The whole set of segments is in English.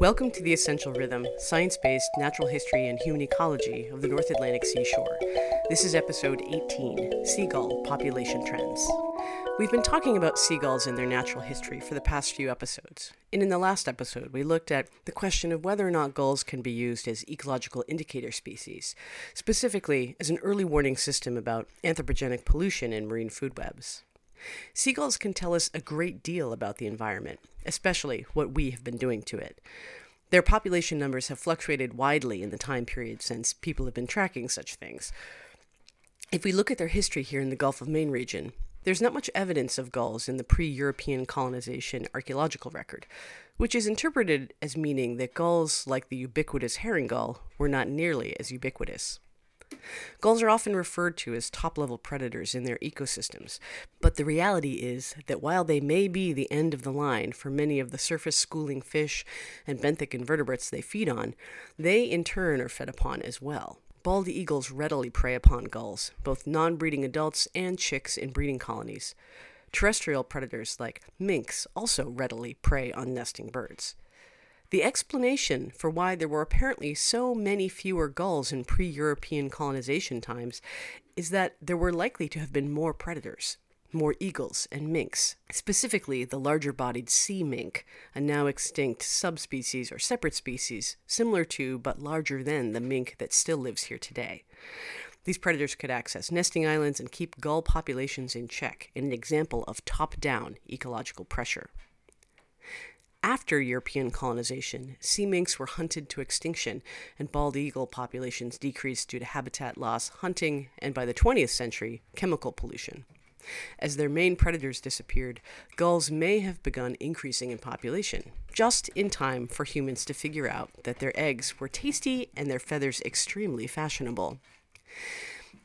Welcome to The Essential Rhythm, science based natural history and human ecology of the North Atlantic seashore. This is episode 18 Seagull Population Trends. We've been talking about seagulls and their natural history for the past few episodes. And in the last episode, we looked at the question of whether or not gulls can be used as ecological indicator species, specifically as an early warning system about anthropogenic pollution in marine food webs. Seagulls can tell us a great deal about the environment, especially what we have been doing to it. Their population numbers have fluctuated widely in the time period since people have been tracking such things. If we look at their history here in the Gulf of Maine region, there's not much evidence of gulls in the pre European colonization archaeological record, which is interpreted as meaning that gulls, like the ubiquitous herring gull, were not nearly as ubiquitous. Gulls are often referred to as top level predators in their ecosystems, but the reality is that while they may be the end of the line for many of the surface schooling fish and benthic invertebrates they feed on, they in turn are fed upon as well bald eagles readily prey upon gulls, both non breeding adults and chicks in breeding colonies. Terrestrial predators like minks also readily prey on nesting birds. The explanation for why there were apparently so many fewer gulls in pre European colonization times is that there were likely to have been more predators more eagles and minks, specifically the larger bodied sea mink, a now extinct subspecies or separate species, similar to but larger than the mink that still lives here today. These predators could access nesting islands and keep gull populations in check, in an example of top down ecological pressure. After European colonization, sea minks were hunted to extinction, and bald eagle populations decreased due to habitat loss, hunting, and by the 20th century, chemical pollution. As their main predators disappeared, gulls may have begun increasing in population, just in time for humans to figure out that their eggs were tasty and their feathers extremely fashionable.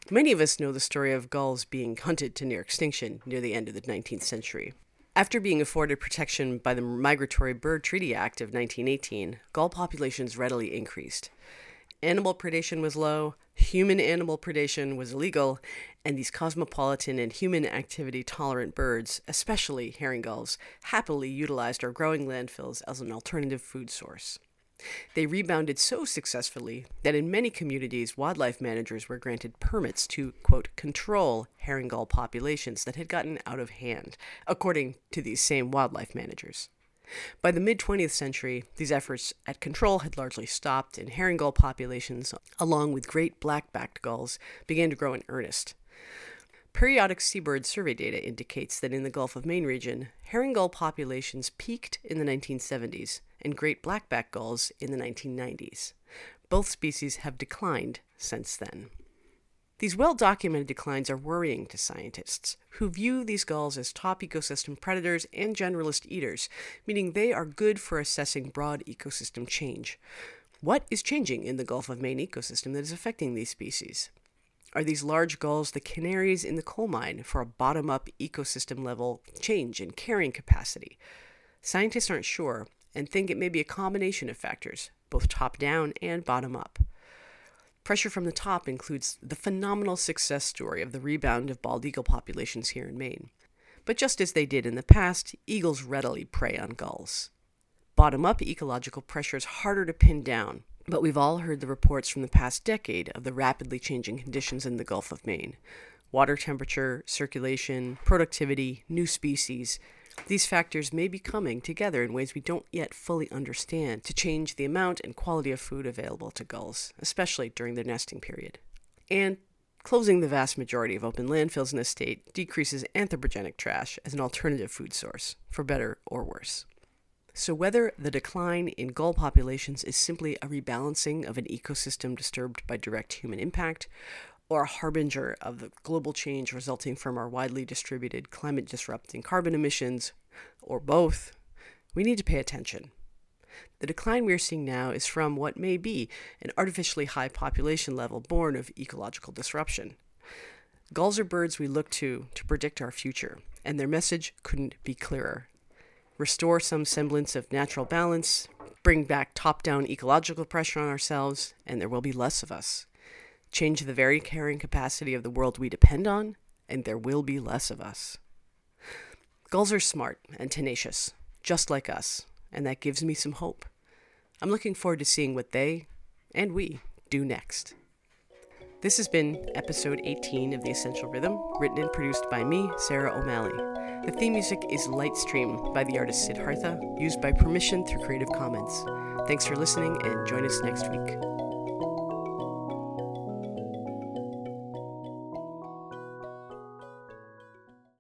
Many of us know the story of gulls being hunted to near extinction near the end of the 19th century. After being afforded protection by the Migratory Bird Treaty Act of 1918, gull populations readily increased animal predation was low, human animal predation was illegal, and these cosmopolitan and human activity tolerant birds, especially herring gulls, happily utilized our growing landfills as an alternative food source. They rebounded so successfully that in many communities, wildlife managers were granted permits to, quote, control herring gull populations that had gotten out of hand, according to these same wildlife managers. By the mid 20th century, these efforts at control had largely stopped, and herring gull populations, along with great black backed gulls, began to grow in earnest. Periodic seabird survey data indicates that in the Gulf of Maine region, herring gull populations peaked in the 1970s and great blackback gulls in the 1990s. Both species have declined since then. These well documented declines are worrying to scientists, who view these gulls as top ecosystem predators and generalist eaters, meaning they are good for assessing broad ecosystem change. What is changing in the Gulf of Maine ecosystem that is affecting these species? Are these large gulls the canaries in the coal mine for a bottom up ecosystem level change in carrying capacity? Scientists aren't sure and think it may be a combination of factors, both top down and bottom up. Pressure from the top includes the phenomenal success story of the rebound of bald eagle populations here in Maine. But just as they did in the past, eagles readily prey on gulls. Bottom up ecological pressure is harder to pin down, but we've all heard the reports from the past decade of the rapidly changing conditions in the Gulf of Maine water temperature, circulation, productivity, new species, these factors may be coming together in ways we don't yet fully understand to change the amount and quality of food available to gulls, especially during their nesting period. And closing the vast majority of open landfills in the state decreases anthropogenic trash as an alternative food source, for better or worse. So, whether the decline in gull populations is simply a rebalancing of an ecosystem disturbed by direct human impact, or a harbinger of the global change resulting from our widely distributed climate disrupting carbon emissions, or both, we need to pay attention. The decline we are seeing now is from what may be an artificially high population level born of ecological disruption. Gulls are birds we look to to predict our future, and their message couldn't be clearer. Restore some semblance of natural balance, bring back top down ecological pressure on ourselves, and there will be less of us change the very carrying capacity of the world we depend on, and there will be less of us. Gulls are smart and tenacious, just like us, and that gives me some hope. I'm looking forward to seeing what they, and we, do next. This has been episode 18 of The Essential Rhythm, written and produced by me, Sarah O'Malley. The theme music is Lightstream by the artist Siddhartha, used by permission through Creative Commons. Thanks for listening and join us next week.